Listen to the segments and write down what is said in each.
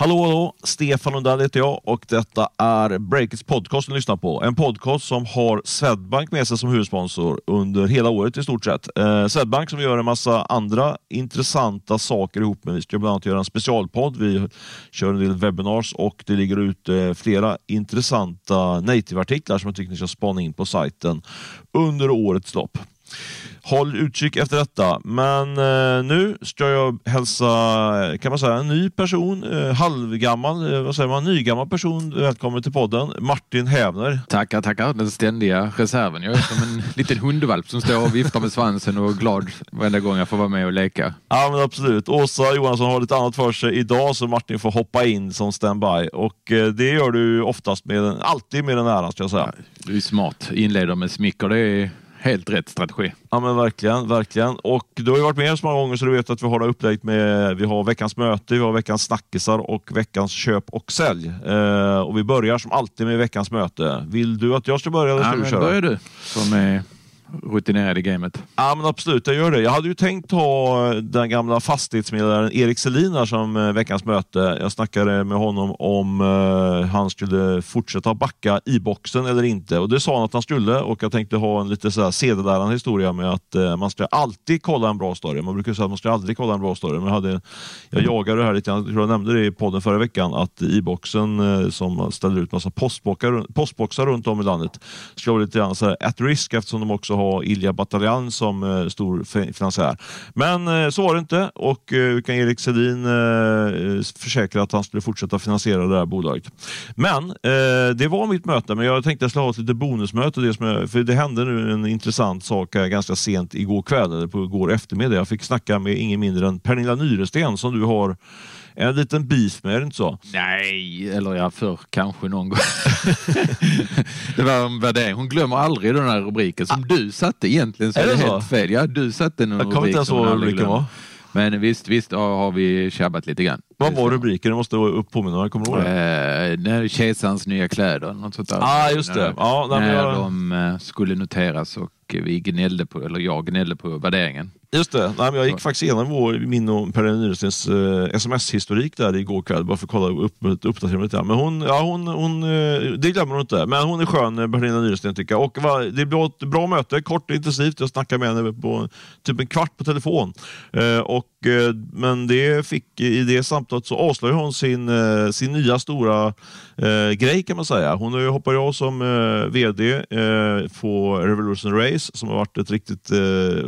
Hallå, hallå! Stefan Lundell heter jag och detta är Breakits podcast ni lyssnar på. En podcast som har Swedbank med sig som huvudsponsor under hela året i stort sett. Eh, Swedbank som gör en massa andra intressanta saker ihop med. Vi ska bland annat göra en specialpodd. Vi kör en del webinars och det ligger ute eh, flera intressanta native-artiklar som jag tycker ni ska spana in på sajten under årets lopp. Håll utkik efter detta. Men eh, nu ska jag hälsa, kan man säga, en ny person, eh, halvgammal, eh, vad säger man, nygammal person välkommen till podden. Martin Hävner. Tackar, tackar. Den ständiga reserven. Jag är som en liten hundvalp som står och viftar med svansen och är glad varenda gång jag får vara med och leka. Ja, men absolut. Åsa Johansson har lite annat för sig idag så Martin får hoppa in som standby. Och eh, det gör du oftast med, alltid med den äran, ska jag säga. Du är smart. Inleder med smicker. Det är helt rätt strategi. Ja men verkligen, verkligen. Och du har ju varit med så många gånger så du vet att vi har det upplägget med, vi har veckans möte, vi har veckans snackisar och veckans köp och sälj. Eh, och vi börjar som alltid med veckans möte. Vill du att jag ska börja eller ska ja, du köra? börjar du. Som är rutinerad i gamet. Ja men absolut, jag gör det. Jag hade ju tänkt ha eh, den gamla fastighetsmedlaren Erik Selin här som eh, veckans möte. Jag snackade med honom om uh, han skulle fortsätta backa i boxen eller inte och det sa han att han skulle och jag tänkte ha en lite så här sedelärande historia med att uh, man ska alltid kolla en bra story. Man brukar säga att man ska aldrig kolla en bra story men jag, hade, jag jagade det här lite, jag tror jag nämnde det i podden förra veckan att i-boxen uh, som ställer ut massa postboxar, postboxar runt om i landet ska vara lite grann så här at risk eftersom de också ha Ilja Bataljan som eh, stor finansiär. Men eh, så var det inte och eh, kan Erik Sedin eh, försäkra att han skulle fortsätta finansiera det här bolaget. Men eh, det var mitt möte, men jag tänkte att jag skulle ha ett litet bonusmöte. Det som jag, för det hände nu en intressant sak här ganska sent igår kväll, eller på igår eftermiddag. Jag fick snacka med ingen mindre än Pernilla Nyresten som du har en liten beef med, är det inte så? Nej, eller ja, för kanske någon gång. det var en värdering. Hon glömmer aldrig den här rubriken som ah. du satte egentligen. Så är det, det helt fel. Ja, du satte en rubrik. Jag kommer inte ens ihåg vad rubriken var. Men visst, visst har vi tjabbat lite grann. Vad var rubriken? Du måste påminna mig. Kommer du ihåg det? Eh, Kejsarens nya kläder. Något sånt där. Ah, just det. Ja, när jag... de eh, skulle noteras och vi gnällde på, eller jag gnällde på värderingen. Just det. Nej, jag gick faktiskt igenom vår, min och Per Nyrestens eh, sms-historik där igår kväll bara för att kolla upp, uppdatera lite. Men hon, ja, hon, hon, eh, det glömmer hon inte. Men hon är skön, Pernilla eh, Nyresten tycker jag. Och va, det blev ett bra möte, kort och intensivt. Jag snackade med henne på typ en kvart på telefon. Eh, och, men det fick, i det samtalet så avslöjade hon sin, eh, sin nya stora grej kan man säga. Hon hoppade av som VD på Revolution Race som har varit ett riktigt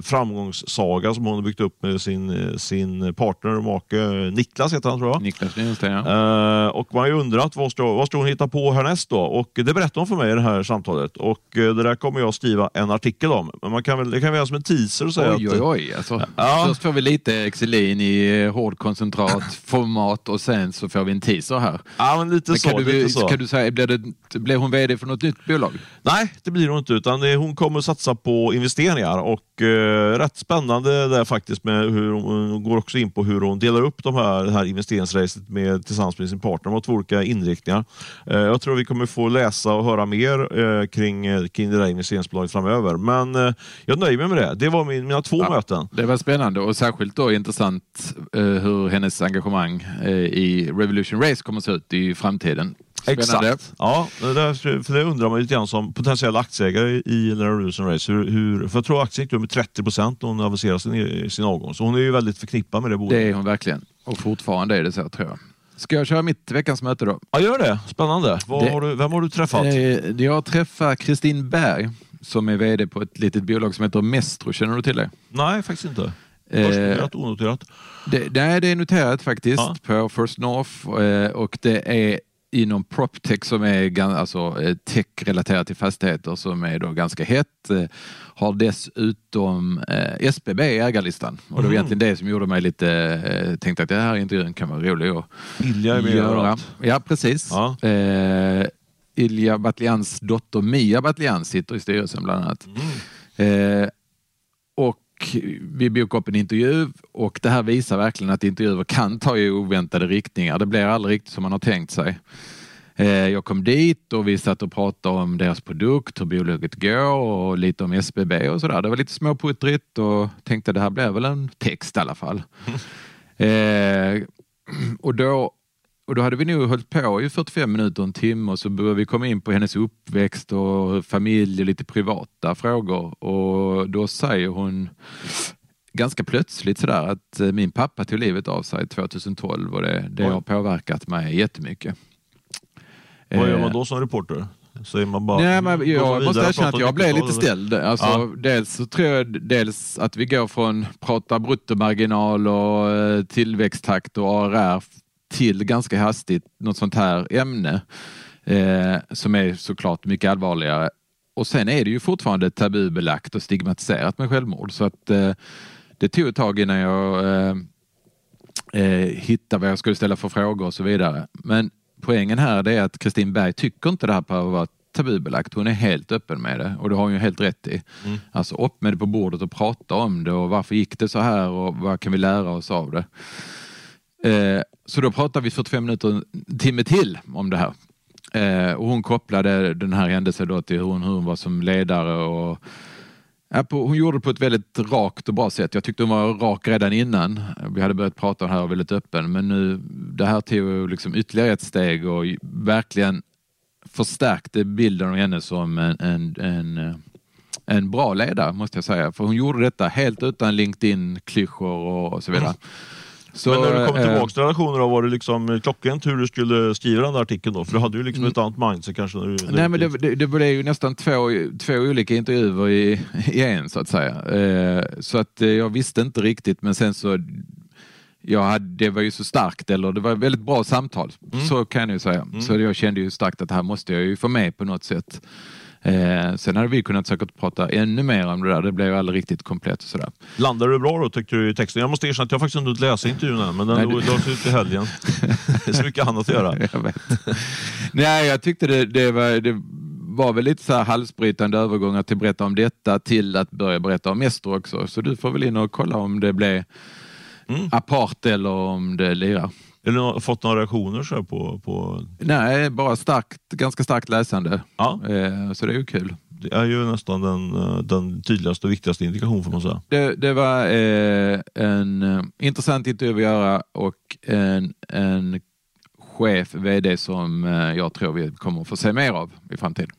framgångssaga saga som hon har byggt upp med sin, sin partner och make Niklas heter han tror jag. Niklas Lindsten, ja. Och man har ju undrat vad ska, vad ska hon hitta på härnäst då? Och det berättar hon för mig i det här samtalet. Och det där kommer jag skriva en artikel om. Men man kan väl, det kan vi göra som en teaser och säga oj, att... Oj, oj, alltså, ja. Först får vi lite Exelin i hårdkoncentrat format och sen så får vi en teaser här. Ja, men lite men så. Kan du, så. Kan du säga, blir, det, blir hon VD för något nytt bolag? Nej, det blir hon inte. Utan hon kommer satsa på investeringar och uh, rätt spännande spännande där faktiskt med hur hon går också in på hur hon delar upp de här, det här investeringsracet med, tillsammans med sin partner. De har två olika inriktningar. Eh, jag tror vi kommer få läsa och höra mer eh, kring, eh, kring det där investeringsbolaget framöver. Men eh, jag nöjer mig med det. Det var min, mina två ja, möten. Det var spännande och särskilt då intressant eh, hur hennes engagemang eh, i Revolution Race kommer att se ut i framtiden. Spännande. Exakt. Ja, det, för det undrar man lite grann som potentiell aktieägare i Revolution Race. Hur, hur, för jag tror aktien gick med 30 procent när hon aviserade sin, sin avgång. Så hon är ju väldigt förknippad med det bolaget. Det är hon verkligen. Och fortfarande är det så tror jag. Ska jag köra mitt veckans möte då? Ja, gör det. Spännande. Det, har du, vem har du träffat? Eh, jag träffar Kristin Berg som är VD på ett litet bolag som heter Mestro. Känner du till det? Nej, faktiskt inte. Börsnoterat, eh, onoterat? Det, nej, det är noterat faktiskt ja. på First North eh, och det är inom proptech som är alltså, eh, tech-relaterat till fastigheter som är då ganska hett. Har dessutom eh, SBB i ägarlistan och det var mm. egentligen det som gjorde mig lite, eh, tänkte att det här intervjun kan vara rolig att Ilja är med göra. Ja precis. Ja. Eh, Ilja Batlians dotter Mia Batlian sitter i styrelsen bland annat. Mm. Eh, och vi bokade upp en intervju och det här visar verkligen att intervjuer kan ta i oväntade riktningar. Det blir aldrig riktigt som man har tänkt sig. Eh, jag kom dit och vi satt och pratade om deras produkt, hur bolaget går och lite om SBB och sådär. Det var lite småputtrigt och tänkte det här blir väl en text i alla fall. Eh, och då och då hade vi nog hållit på i 45 minuter, en timme och så började vi komma in på hennes uppväxt och familj och lite privata frågor. Och då säger hon ganska plötsligt sådär att eh, min pappa tog livet av sig 2012 och det, det har påverkat mig jättemycket. Vad gör man då som reporter? Säger man bara, Nej, men jag måste erkänna att jag blev lite 90-tal, ställd. Alltså, Ja. Dels så tror jag dels att vi går från prata bruttomarginal och eh, tillväxttakt och ARR till ganska hastigt något sånt här ämne eh, som är såklart mycket allvarligare. Och sen är det ju fortfarande tabubelagt och stigmatiserat med självmord så att eh, det tog ett tag innan jag eh, eh, hitta vad jag skulle ställa för frågor och så vidare. Men poängen här är att Kristin Berg tycker inte det här behöver vara tabubelagt. Hon är helt öppen med det och det har hon ju helt rätt i. Alltså upp med det på bordet och prata om det och varför gick det så här och vad kan vi lära oss av det. Eh, så då pratade vi 45 minuter, en timme till om det här. Eh, och hon kopplade den här händelsen då till hur hon, hur hon var som ledare och Ja, på, hon gjorde det på ett väldigt rakt och bra sätt. Jag tyckte hon var rak redan innan. Vi hade börjat prata om det här och väldigt öppen. Men nu, det här tog liksom ytterligare ett steg och verkligen förstärkte bilden av henne som en, en, en, eh, en bra ledare, måste jag säga. För hon gjorde detta helt utan LinkedIn-klyschor och så vidare. Mm. Så, Men när du kom eh, tillbaka till redaktionen då, var det liksom klockrent hur du skulle skriva den där artikeln då? För du hade ju liksom ett annat mindset kanske. När du, när Mm. Nej, men det, det, det blev ju nästan två, två olika intervjuer i, i en så att säga. Eh, så att eh, jag visste inte riktigt men sen så jag hade, det var ju så starkt, eller det var väldigt bra samtal, så kan jag ju säga. Så jag kände ju starkt att det här måste jag ju få med på något sätt. Eh, sen hade vi kunnat säkert prata ännu mer om det där, det blev ju aldrig riktigt komplett och sådär. Landade du bra då tyckte du i texten? Jag måste erkänna att jag faktiskt inte hunnit läsa intervjun än, men den Nej, lades ut i helgen. det är så mycket annat att göra. Jag vet. Nej, jag tyckte det, det, var, det var väl lite så här halsbrytande övergångar till att berätta om detta till att börja berätta om Mestro också. Så du får väl in och kolla om det blev Mm. apart eller om det lirar. Eller fått några reaktioner så på, på... Nej, bara starkt, ganska starkt läsande. Ja, Eh, så det är ju kul. det är ju nästan den, eh, den tydligaste och viktigaste indikationen får man säga. Det, det var eh, en intressant intervju att göra och en, en chef, vd som jag tror vi kommer få se mer av i framtiden.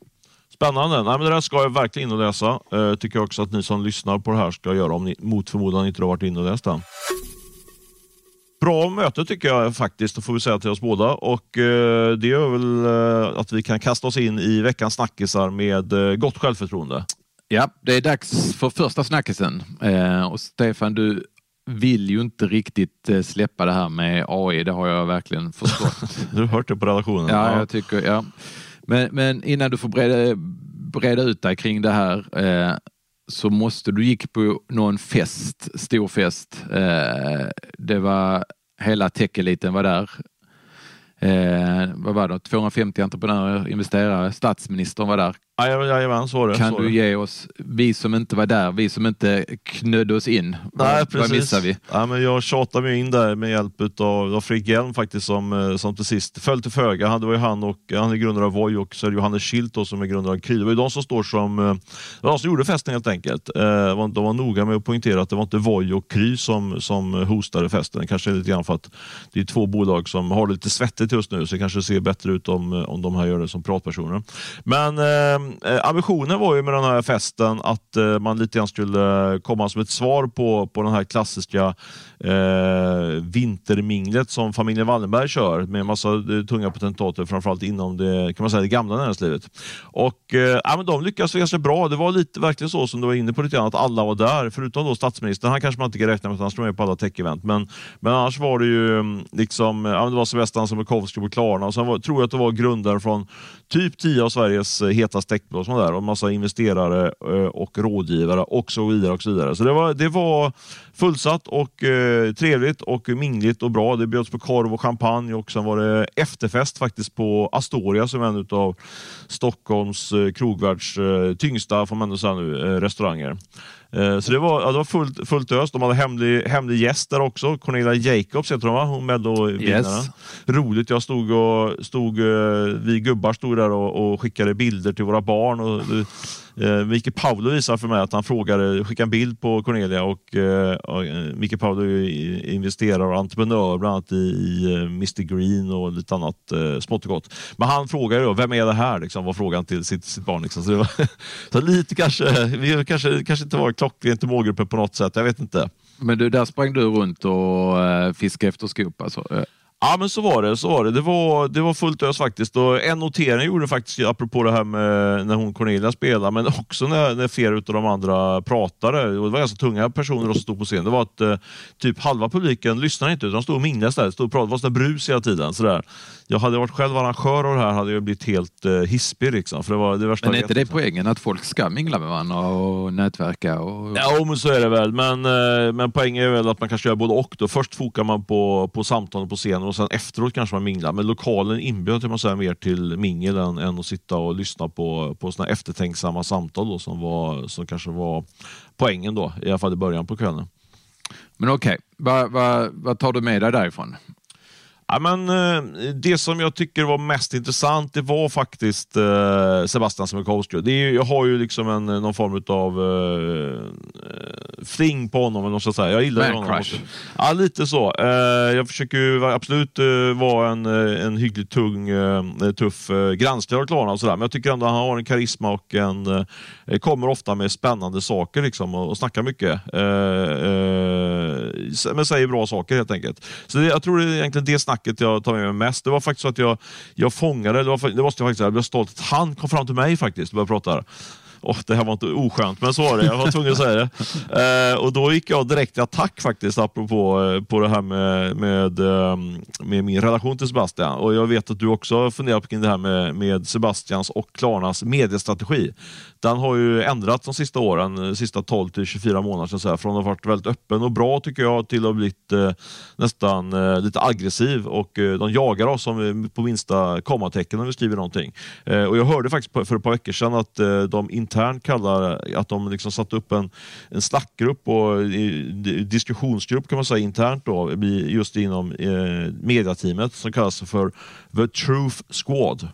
Spännande. Nej, men det där ska jag verkligen in och läsa. Tycker jag också att ni som lyssnar på det här ska göra om ni mot förmodan inte har varit inne och läst den. Bra möte tycker jag faktiskt, får vi säga till oss båda. Och eh, Det gör väl eh, att vi kan kasta oss in i veckans snackisar med eh, gott självförtroende. Ja, det är dags för första snackisen. Eh, och Stefan, du vill ju inte riktigt eh, släppa det här med AI, det har jag verkligen förstått. Du har hört det på redaktionen? ja, jag tycker, ja. Men, men innan du får breda, breda ut dig kring det här eh, så måste du gick på någon fest, stor fest. Eh, det var hela tech-eliten var där. Eh, vad var det? 250 entreprenörer, investerare, statsministern var där. Jajamän, så var det. Kan så du det. ge oss, vi som inte var där, vi som inte knödde oss in, Nej, vad, precis. vad missar vi? Ja, men jag tjatade mig in där med hjälp av, Fredrik Hjelm faktiskt som, eh, som till sist föll till föga. Han, det var han och han är grundare av Voi och så är det Johannes Schildt som är grundare av Kry. Det var ju de som står som, eh, det var de som gjorde festen helt enkelt. Eh, De var, de var noga med att poängtera att det var inte Voi och Kry som, som hostade festen. Kanske lite grann för att det är två bolag som har det lite svettigt just nu så det kanske ser bättre ut om, om de här gör det som pratpersoner. Men eh, ambitionen var ju med den här festen att eh, man lite grann skulle eh, komma som ett svar på, på den här klassiska eh, vinterminglet som familjen Wallenberg kör med en massa eh, tunga potentater, framförallt inom det, kan man säga, det gamla näringslivet. Och, eh, ja, men de lyckades ganska bra. Det var lite verkligen så som du var inne på lite grann, att alla var där, förutom då statsministern. Han kanske man inte kan räkna med att han står med på alla tech-event, men, men annars var det ju mm, liksom, ja, det var Sebastian Samukovsky på Klarna och sen var, tror jag att det var grundare från typ 10 av Sveriges eh, hetaste techbolag som var där och en massa investerare eh, och rådgivare och så vidare. och Så vidare. Så det var, det var fullsatt och eh, trevligt och mingligt och bra. Det bjöds på korv och champagne och sen var det efterfest faktiskt på Astoria som är en av Stockholms eh, krogvärlds eh, tyngsta, får man ändå säga nu, eh, restauranger. Eh, Så det var, ja, det var fullt, fullt ös. De hade hemlig, hemlig gäst där också. Cornelia Jacobs heter hon va? Hon Mello-vinnaren. Yes. Roligt. Jag stod och, stod, eh, vi gubbar stod där och, och skickade bilder till våra barn. Och, Eh, Micke Paolo visar för mig att han frågade, skickade en bild på Cornelia och, eh, och eh, Micke Paolo är investerare och entreprenör bland annat i, i eh, Mr Green och lite annat eh, smått och gott. Men han frågade då, vem är det här? Liksom, var frågan till sitt, sitt barn. Liksom. Så, det var, så lite kanske, vi kanske, kanske inte var klockrent i målgruppen på något sätt, jag vet inte. Men du, där sprang du runt och eh, fiskade efter skop alltså? Eh, Ja men så var det. Så var det. Det, var, det var fullt ös faktiskt. Och en notering gjorde faktiskt, apropå det här med när hon Cornelia spelade, men också när, när flera av de andra pratade. Och det var ganska tunga personer som stod på scen. Det var att eh, typ halva publiken lyssnade inte, utan de stod och minglade istället. Stod och pratade. Det var sådär brus hela tiden. Sådär. Jag hade varit själv arrangör av det här hade jag blivit helt eh, hispig. Liksom, för det var det värsta Men är jag inte det liksom. poängen att folk ska mingla med varandra och nätverka? Och... Ja, men så är det väl. Men, eh, men poängen är väl att man kanske gör både och. Då. Först fokar man på, på samtalen på scenen och sen efteråt kanske man minglar. Men lokalen inbjöd till man säger, mer till mingel än, än att sitta och lyssna på, på såna eftertänksamma samtal då, som, var, som kanske var poängen då, i alla fall i början på kvällen. Men okej, vad va, vad tar du med dig därifrån? Ja, men, eh, det som jag tycker var mest intressant det var faktiskt eh, Sebastian coach. Det är, jag har ju liksom en, någon form av uh, fling på honom. Eller något sånt. Jag gillar Man honom. crush. Ja, lite så. Eh, jag försöker ju absolut eh, vara en, eh, en hyggligt tung, eh, tuff uh, granskare av Klarna och sådär. Men jag tycker ändå att han har en karisma och en, eh, kommer ofta med spännande saker liksom, och, och snackar mycket. Eh, eh, men säger bra saker helt enkelt. Så det, jag tror det är egentligen det snacket jag tar med mig mest. Det var faktiskt så att jag, jag fångade, det, var, det måste jag faktiskt säga, jag blev stolt att han kom fram till mig faktiskt och började prata. Oh, det här var inte oskönt, men så var det. Jag var tvungen att säga det. Eh, och då gick jag direkt i attack faktiskt, apropå eh, på det här med, med, ehm, med min relation till Sebastian. Och jag vet att du också har funderat kring det här med, med Sebastians och Klarnas mediestrategi. Den har ju ändrats de sista åren, de sista 12 till 24 månader, så här, från att ha varit väldigt öppen och bra tycker jag till att ha blivit eh, nästan eh, lite aggressiv och eh, de jagar oss som, på minsta kommatecken när vi skriver någonting. Eh, och jag hörde faktiskt på, för ett par veckor sedan att eh, de internt kallar, att de liksom satt upp en, en slackgrupp och diskussionsgrupp kan man säga internt då, just inom eh, mediateamet som kallas för The Truth Squad.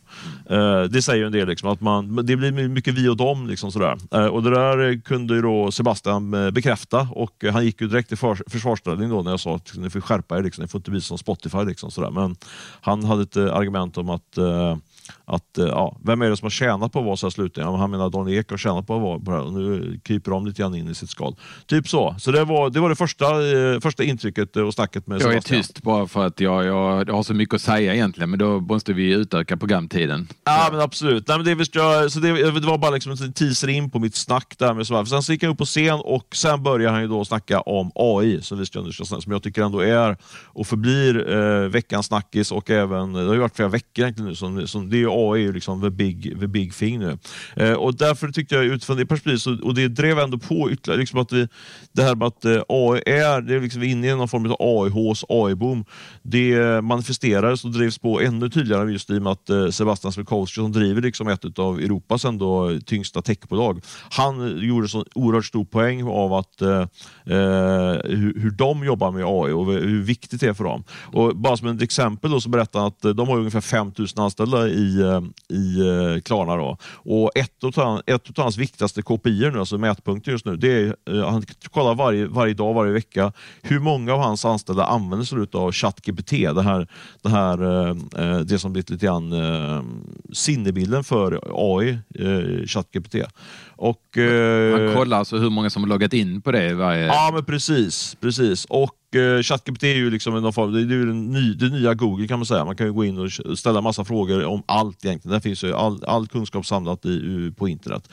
Eh, det säger en del, liksom, att man, det blir mycket vi och dem. Liksom, sådär. Eh, och det där kunde ju då Sebastian eh, bekräfta och han gick ju direkt i för, försvarsställning då när jag sa att ni får skärpa er, liksom, ni får inte bli som Spotify. Liksom, sådär. Men han hade ett eh, argument om att eh, att, eh, ja, vem är det som har tjänat på att vara så här slutligen? Ja, Han menar att Daniel Ek har tjänat på att vara på det här och nu kryper de lite grann in i sitt skal. Typ så. Så det var det, var det första, eh, första intrycket eh, och snacket med Jag är Sebastian. tyst bara för att jag, jag, jag har så mycket att säga egentligen, men då måste vi utöka programtiden. Ja men absolut. Nej, men det, visste jag, så det, det var bara liksom en teaser in på mitt snack där med Sebastian. Sen så gick han upp på scen och sen började han ju då snacka om AI, som, nu ska som jag tycker ändå är och förblir eh, veckans snackis och även, det har ju varit flera veckor egentligen nu, som, som, det ju AI är ju liksom the big, the big thing nu. Eh, och därför tyckte jag utifrån det perspektivet, så, och det drev ändå på ytterligare, liksom att vi, det här med att eh, AI är, det är liksom vi är inne i någon form av AI-hås, AI-boom. Det manifesterades och drevs på ännu tydligare just i och med att eh, Sebastian Smikowski som driver liksom ett av Europas ändå tyngsta techbolag. Han gjorde så oerhört stor poäng av att eh, eh hur, hur de jobbar med AI och hur viktigt det är för dem. Och bara som ett exempel då, så berättar han att de har ungefär 5000 anställda i, eh, i eh, Klarna. Då. Och ett av, han- ett av hans viktigaste KPI, nu, alltså mätpunkter just nu, det är eh, han kollar varje, varje dag, varje vecka, hur många av hans anställda använder sig av ChatGPT, det, här, det, här, det som blivit lite grann sinnebilden för AI, ChatGPT. Och, Man kollar alltså hur många som har loggat in på det varje... Ja, men precis. precis. Och eh, ChatGPT är ju liksom någon form, det är ju den ny, det nya Google kan man säga. Man kan ju gå in och ställa massa frågor om allt egentligen. Där finns ju all, all kunskap samlat i, på internet.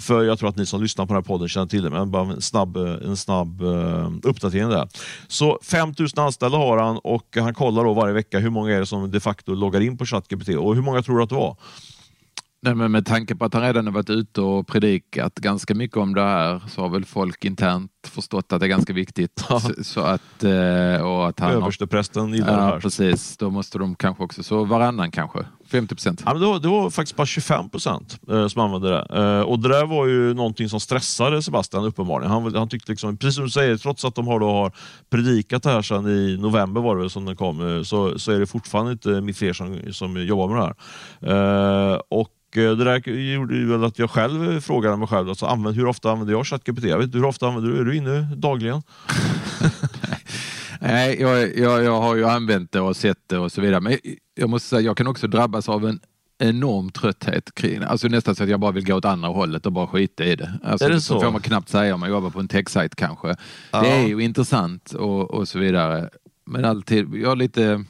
För jag tror att ni som lyssnar på den här podden känner till det, men bara en snabb, eh, en snabb eh, uppdatering där. Så 5000 anställda har han och han kollar då varje vecka hur många är det som de facto loggar in på ChatGPT och hur många tror du att det var? Nej, men med tanke på att han redan har varit ute och predikat ganska mycket om det här så har väl folk internt förstått att det är ganska viktigt. så, så, att, eh, och att han Översteprästen gillar ja, det här. precis. Då måste de kanske också, så varannan kanske. 50 procent. Ja, det, var, det var faktiskt bara 25 procent eh, som använde det. Eh, och det där var ju någonting som stressade Sebastian uppenbarligen. Han, han tyckte liksom, precis som du säger, trots att de har, då har predikat det här sedan i november var det väl som den kom, så, så är det fortfarande inte fler som, som jobbar med det här. Och det där gjorde väl att jag själv frågade mig själv, alltså, använd, hur ofta använder jag ChatGPT? Jag vet hur ofta använder du? Är du inne dagligen? Nej, jag, jag, jag har ju använt det och sett det och så vidare. Men jag måste säga, jag kan också drabbas av en enorm trötthet kring Alltså nästan så att jag bara vill gå åt andra hållet och bara skita i det. Alltså, är det så? så får man knappt säga om man jobbar på en techsajt kanske. Ja. Det är ju intressant och, och så vidare. Men alltid, jag har lite,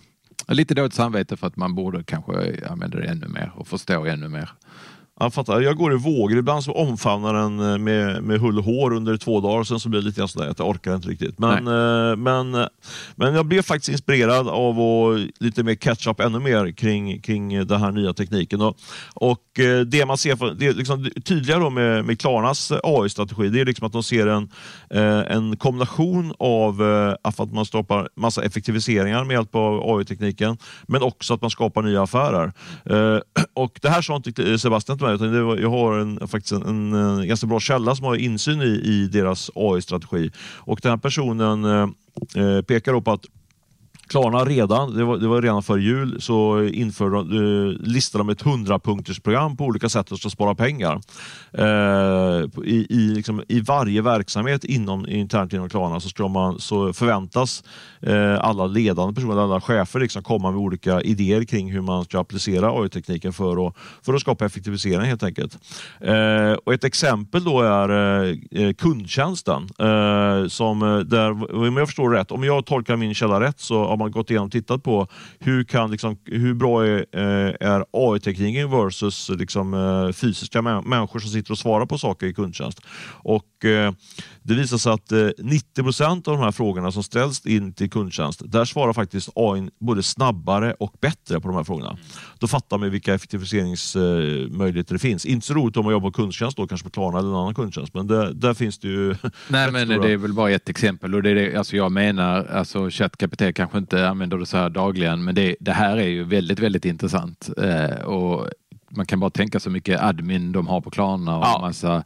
lite dåligt samvete för att man borde kanske använda det ännu mer och förstå ännu mer. Jag fattar. Jag går i vågor. Ibland så omfamnar den eh, med, med hull och hår under två dagar. Sen så blir det lite grann sådär att jag orkar inte riktigt. Men, eh, men, eh, men jag blev faktiskt inspirerad av att lite mer catch up ännu mer kring, kring den här nya tekniken. Och, och det man ser, det är liksom tydliga då med, med Klarnas AI-strategi, det är liksom att de ser en, en kombination av att man skapar massa effektiviseringar med hjälp av AI-tekniken, men också att man skapar nya affärer. Och det här sa inte Sebastian med, utan var, jag har en, faktiskt en, en, en, ganska bra källa som har insyn i, i deras AI-strategi. Och den här personen eh, eh pekar på att Klarna redan, det var, det var redan före jul, så införde, eh, listade de ett 100-punktersprogram på olika sätt att spara pengar. Eh, i, i, liksom, I varje verksamhet inom, internt inom Klarna så, ska man, så förväntas eh, alla ledande personer, alla chefer liksom, komma med olika idéer kring hur man ska applicera AI-tekniken för att, för att skapa effektivisering helt enkelt. Eh, och ett exempel då är eh, eh kundtjänsten. Eh, som eh, där, om jag förstår rätt, om jag tolkar min källa rätt så har man gått igenom och tittat på hur, kan, liksom, hur bra är, eh, är AI-tekniken versus liksom, eh, fysiska människor som sitter och svarar på saker i kundtjänst. Och, eh, det visar sig att 90 procent av de här frågorna som ställs in till kundtjänst, där svarar faktiskt AI både snabbare och bättre på de här frågorna. Då fattar man vilka effektiviseringsmöjligheter det finns. Inte så roligt om man jobbar på kundtjänst, då, kanske på Klarna eller en annan kundtjänst, men det, där finns det ju... Nej, men det är väl bara ett exempel och det är det, alltså jag menar, alltså ChatGPT kanske inte använder det så här dagligen, men det, det här är ju väldigt, väldigt intressant. Eh, och man kan bara tänka så mycket admin de har på Klarna och ja. massa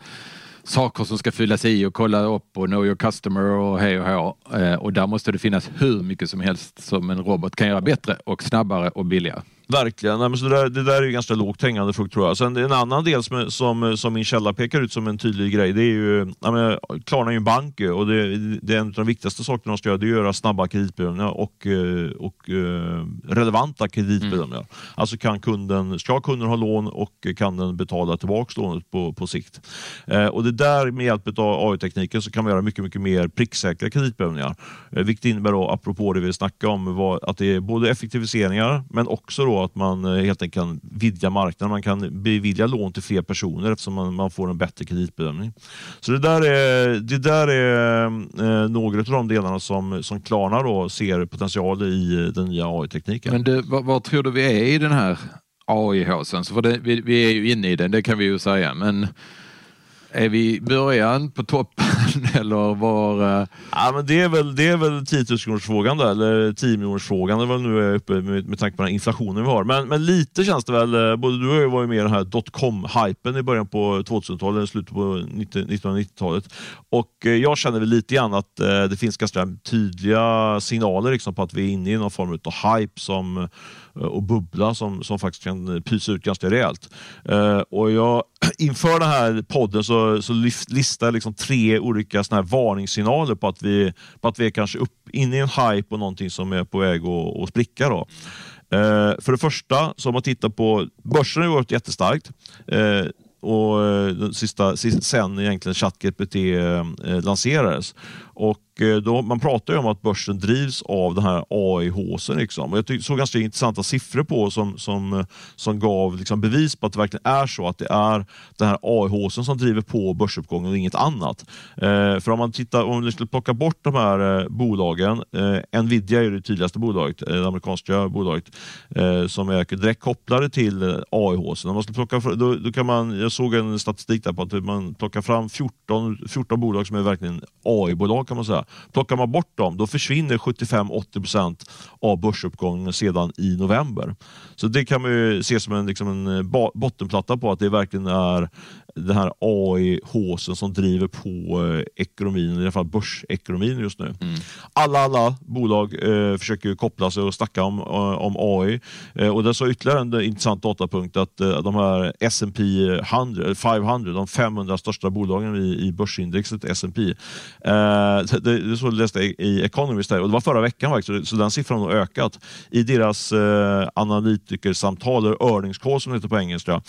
saker som ska fyllas i och kolla upp och know your customer och hej och hå. Eh, och där måste det finnas hur mycket som helst som en robot kan göra bättre och snabbare och billigare. Verkligen. Nej, men så det, där, det där är ganska lågt hängande frukt tror jag. Sen en annan del som, som, som min källa pekar ut som en tydlig grej, det är ju, ja, Klarna är ju en bank och det, det, är en av de viktigaste sakerna de ska göra, det är att göra snabba kreditbedömningar och, eh, och uh, relevanta kreditbedömningar. Mm. Alltså kan kunden, ska kunden ha lån och kan den betala tillbaka lånet på, på sikt? Uh, och det där med hjälp av AI-tekniken så kan man göra mycket, mycket mer pricksäkra kreditbedömningar. Uh, vilket innebär då, apropå det vi snackade om, var, att det är både effektiviseringar men också då att man eh, helt enkelt kan vidga marknaden. Man kan bevilja lån till fler personer eftersom man, man får en bättre kreditbedömning. Så det där är, det där är eh, några av de delarna som, som Klarna då ser potential i eh, den nya AI-tekniken. Men du, vad, vad, tror du vi är i den här AI-haussen? För det, vi, vi är ju inne i den, det kan vi ju säga. Men är vi i början på toppen eller var... Eh? Ja, men det är väl, det är väl 10 000 frågan eller 10 miljonersfrågan frågan väl nu är uppe med, med tanke på den inflationen vi har. Men, men lite känns det väl, eh, både du och jag var ju med i den här dotcom-hypen i början på 2000-talet, slutet på 1990-talet. Och eh, jag känner väl lite grann att det finns ganska tydliga signaler liksom, på att vi är inne i någon form av hype som Eh, och bubbla som, som faktiskt kan eh, pysa ut ganska rejält. Eh, och jag, inför den här podden så, så listar jag liksom tre olika såna här varningssignaler på att vi, på att vi är kanske upp, inne i en hype och någonting som är på väg att, att spricka. Då. Eh, för det första, så om man tittar på börsen har ju varit jättestarkt. Eh, och sista, sista, sen egentligen ChatGPT eh, lanserades. Och Eh, då, man pratar ju om att börsen drivs av den här AI-håsen. Liksom. Och jag tyck, såg ganska intressanta siffror på som, som, eh, som gav liksom bevis på att det verkligen är så att det är den här AI-håsen som driver på börsuppgången och inget annat. Eh, för om man tittar, om vi skulle plocka bort de här eh, bolagen, eh, Nvidia är det tydligaste bolaget, eh, det amerikanska bolaget, eh, som är direkt kopplade till eh, AI-håsen. man skulle plocka, då, då kan man, jag såg en statistik där på att man plockar fram 14, 14 bolag som är verkligen AI-bolag kan man säga. Plockar man bort dem, då försvinner 75-80% av börsuppgången sedan i november. Så det kan man ju se som en, liksom en eh, bottenplatta på att det verkligen är den här AI-håsen som driver på eh, ekonomin, i alla fall börsekonomin just nu. Mm. Alla, alla bolag eh, försöker koppla sig och snacka om, eh, om AI. Eh, och det så ytterligare en intressant datapunkt att eh, de här S&P 500, de 500 största bolagen i, i börsindexet S&P. Eh, det, det så läste jag i Economist där, och det var förra veckan faktiskt, så den siffran har ökat. I deras analytikersamtal, eller earnings call som det heter på engelska,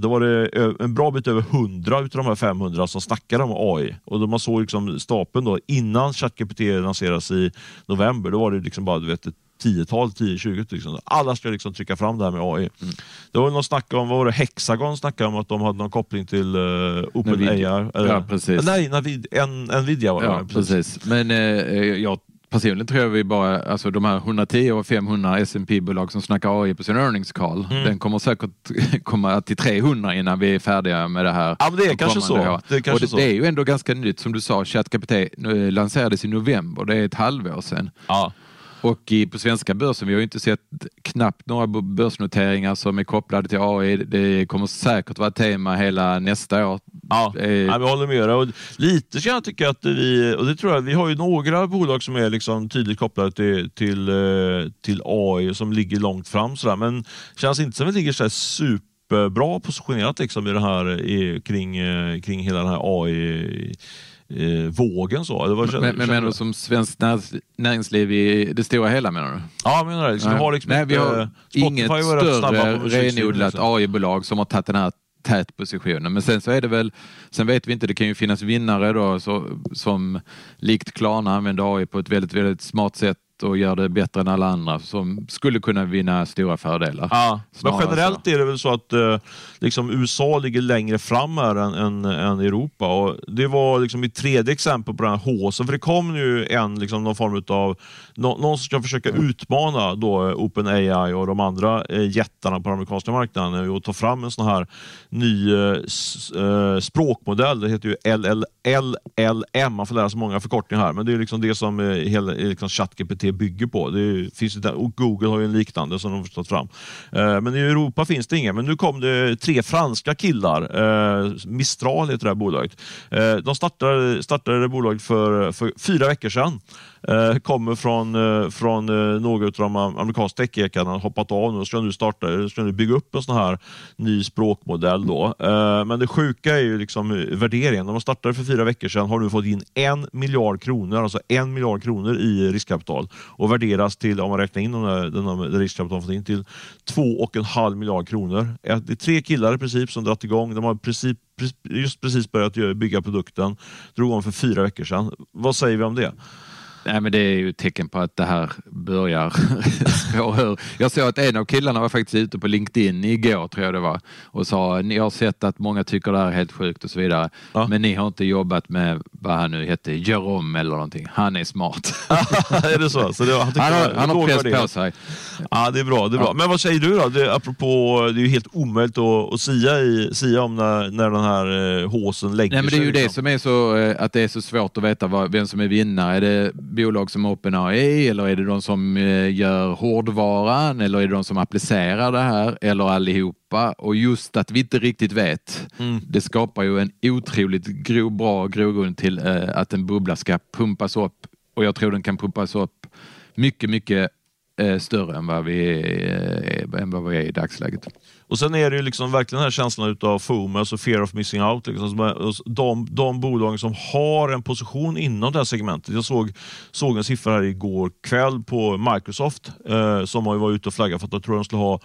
då var det en bra bit över 100 av de här 500 som snackar om AI. Och då man såg liksom stapeln då, innan ChatGPT lanseras i november, då var det liksom bara du vet, ett tiotal, 10-20 liksom. Alla ska liksom trycka fram det här med AI. Mm. Det var någon snack om, vad var det, Hexagon snackade om att de hade någon koppling till uh, OpenAI. Ja, precis. Nej, Navid, en, Nvidia var det. Ja, precis. precis. Men eh, jag personligen tror jag vi bara, alltså de här 110 och 500 S&P bolag som snackar AI på sin earnings call, mm. den kommer säkert komma till 300 innan vi är färdiga med det här. Ja, det är kanske så. Det är, kanske och det, det är ju ändå ganska nytt som du sa, ChatGPT lanserades i november, det är ett halvår sedan. Ja. Och i, på svenska börsen, vi har inte sett knappt några börsnoteringar som är kopplade till AI. Det kommer säkert vara tema hela nästa år. Ja, eh. ja vi håller med. Och lite kan jag tycka att vi, och det tror jag, vi har ju några bolag som är liksom tydligt kopplade till, till, eh, till AI som ligger långt fram sådär. men känns inte som att vi ligger så superbra positionerat liksom i det här i, kring, eh, kring hela den här AI eh, vågen. Så. Det var, men men menar du som svenskt näringsliv i det stora hela menar du? Ja, menar det. Liksom, Nej. har liksom Nej, vi har inget större renodlat AI-bolag som har tagit den här tätpositionen. Men sen så är det väl, sen vet vi inte, det kan ju finnas vinnare då så, som likt Klarna använder AI på ett väldigt, väldigt smart sätt och gör det bättre än alla andra som skulle kunna vinna stora fördelar. Ja, men generellt så. är det väl så att eh, liksom USA ligger längre fram här än, än, än, Europa. Och det var liksom mitt tredje exempel på den här håsen, för det kom ju en, liksom, någon form av någon som ska försöka utmana då eh, OpenAI och de andra eh, jättarna på den amerikanska marknaden och ta fram en sån här ny eh, språkmodell. Det heter ju LL, LLM, man får lära sig många förkortningar här, men det är liksom det som hela liksom ChatGPT det bygger på. Det finns och Google har ju en liknande som de har tagit fram. Eh, men i Europa finns det inga, men nu kom det tre franska killar, eh, Mistral heter det här bolaget. Eh, de startade, startade bolaget för, för fyra veckor sedan eh, Eh, kommer från, eh, från eh, några av de amerikanska techjäkarna, hoppat av nu och ska nu starta, ska nu bygga upp en sån här ny språkmodell. Då. Eh, men det sjuka är ju liksom eh, värderingen. De startade för fyra veckor sedan har nu fått in en miljard kronor, alltså en miljard kronor i riskkapital och värderas till, om man räknar in den, den riskkapital fått in, till två och en halv miljard kronor. Det är tre killar i princip som dragit igång. De har i princip just precis börjat bygga produkten, drog igång för fyra veckor sedan. Vad säger vi om det? Nej, men det är ju ett tecken på att det här börjar spåra Jag såg att en av killarna var faktiskt ute på LinkedIn igår, tror jag det var, och sa ni har sett att många tycker det här är helt sjukt och så vidare. Ja. Men ni har inte jobbat med vad han nu hette, gör om eller någonting. Han är smart. är det så? så det, han, han har, han har press på sig. Ja, det är bra. Det är bra. Men vad säger du då? Det, apropå, det är ju helt omöjligt att, att sia, i, sia om när, när den här eh, håsen lägger Nej, men Det är ju liksom. det som är så, eh, att det är så svårt att veta vad, vem som är vinnare. Är det bolag som OpenAI eller är det de som eh, gör hårdvaran eller är det de som applicerar det här eller allihopa? Och just att vi inte riktigt vet, mm. det skapar ju en otroligt gro, bra grogrund till eh, att en bubbla ska pumpas upp och jag tror den kan pumpas upp mycket, mycket eh, större än vad vi är, än vad vi är i dagsläget. Och sen är det ju liksom verkligen den här känslan utav FOMO, alltså fear of missing out. Liksom, de, de bolagen som har en position inom det här segmentet. Jag såg, såg en siffra här igår kväll på Microsoft eh, som har varit ute och flaggat för att jag tror de skulle ha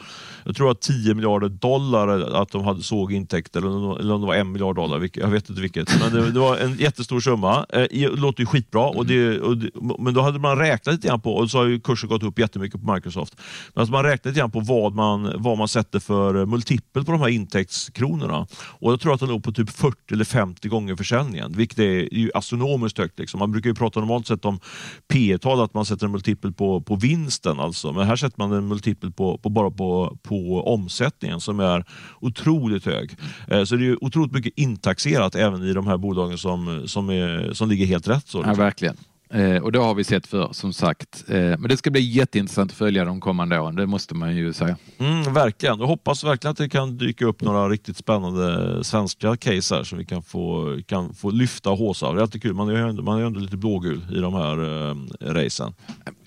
jag tror att 10 miljarder dollar eh, att de hade såg intäkter eller, eller om det var en miljard dollar. Jag vet inte vilket. Men det, det var en jättestor summa. Eh, det låter ju skitbra. Och det, och det, men då hade man räknat lite grann på, och så har ju kursen gått upp jättemycket på Microsoft. Men alltså man räknat lite grann på vad man, vad man sätter för multipel på de här intäktskronorna. Och jag tror att den låg på typ 40 eller 50 gånger försäljningen, vilket är ju astronomiskt högt. Liksom. Man brukar ju prata normalt sett om P tal att man sätter en multipel på, på vinsten. Alltså. Men här sätter man en multipel på, på bara på, på omsättningen som är otroligt hög. Eh, så det är otroligt mycket intaxerat även i de här bolagen som, som, är, som ligger helt rätt. Så, liksom. Ja, verkligen. Eh, och det har vi sett för som sagt. Eh, men det ska bli jätteintressant att följa de kommande åren, det måste man ju säga. Mm, verkligen, jag hoppas verkligen att det kan dyka upp några riktigt spännande svenska case här som vi kan få, kan få lyfta och håsa. Det är alltid kul, man är ju ändå, man är ändå lite blågul i de här eh, racen.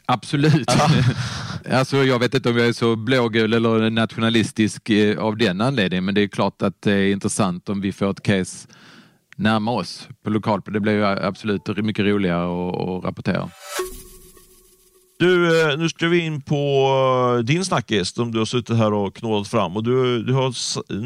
Absolut. alltså, jag vet inte om jag är så blågul eller nationalistisk eh, av den anledningen, men det är klart att det är intressant om vi får ett case närma oss på lokal. Det blir ju absolut mycket roligare att rapportera. Du, eh, nu ska vi in på eh, din snackis som du har suttit här och knålat fram. Och du, du har,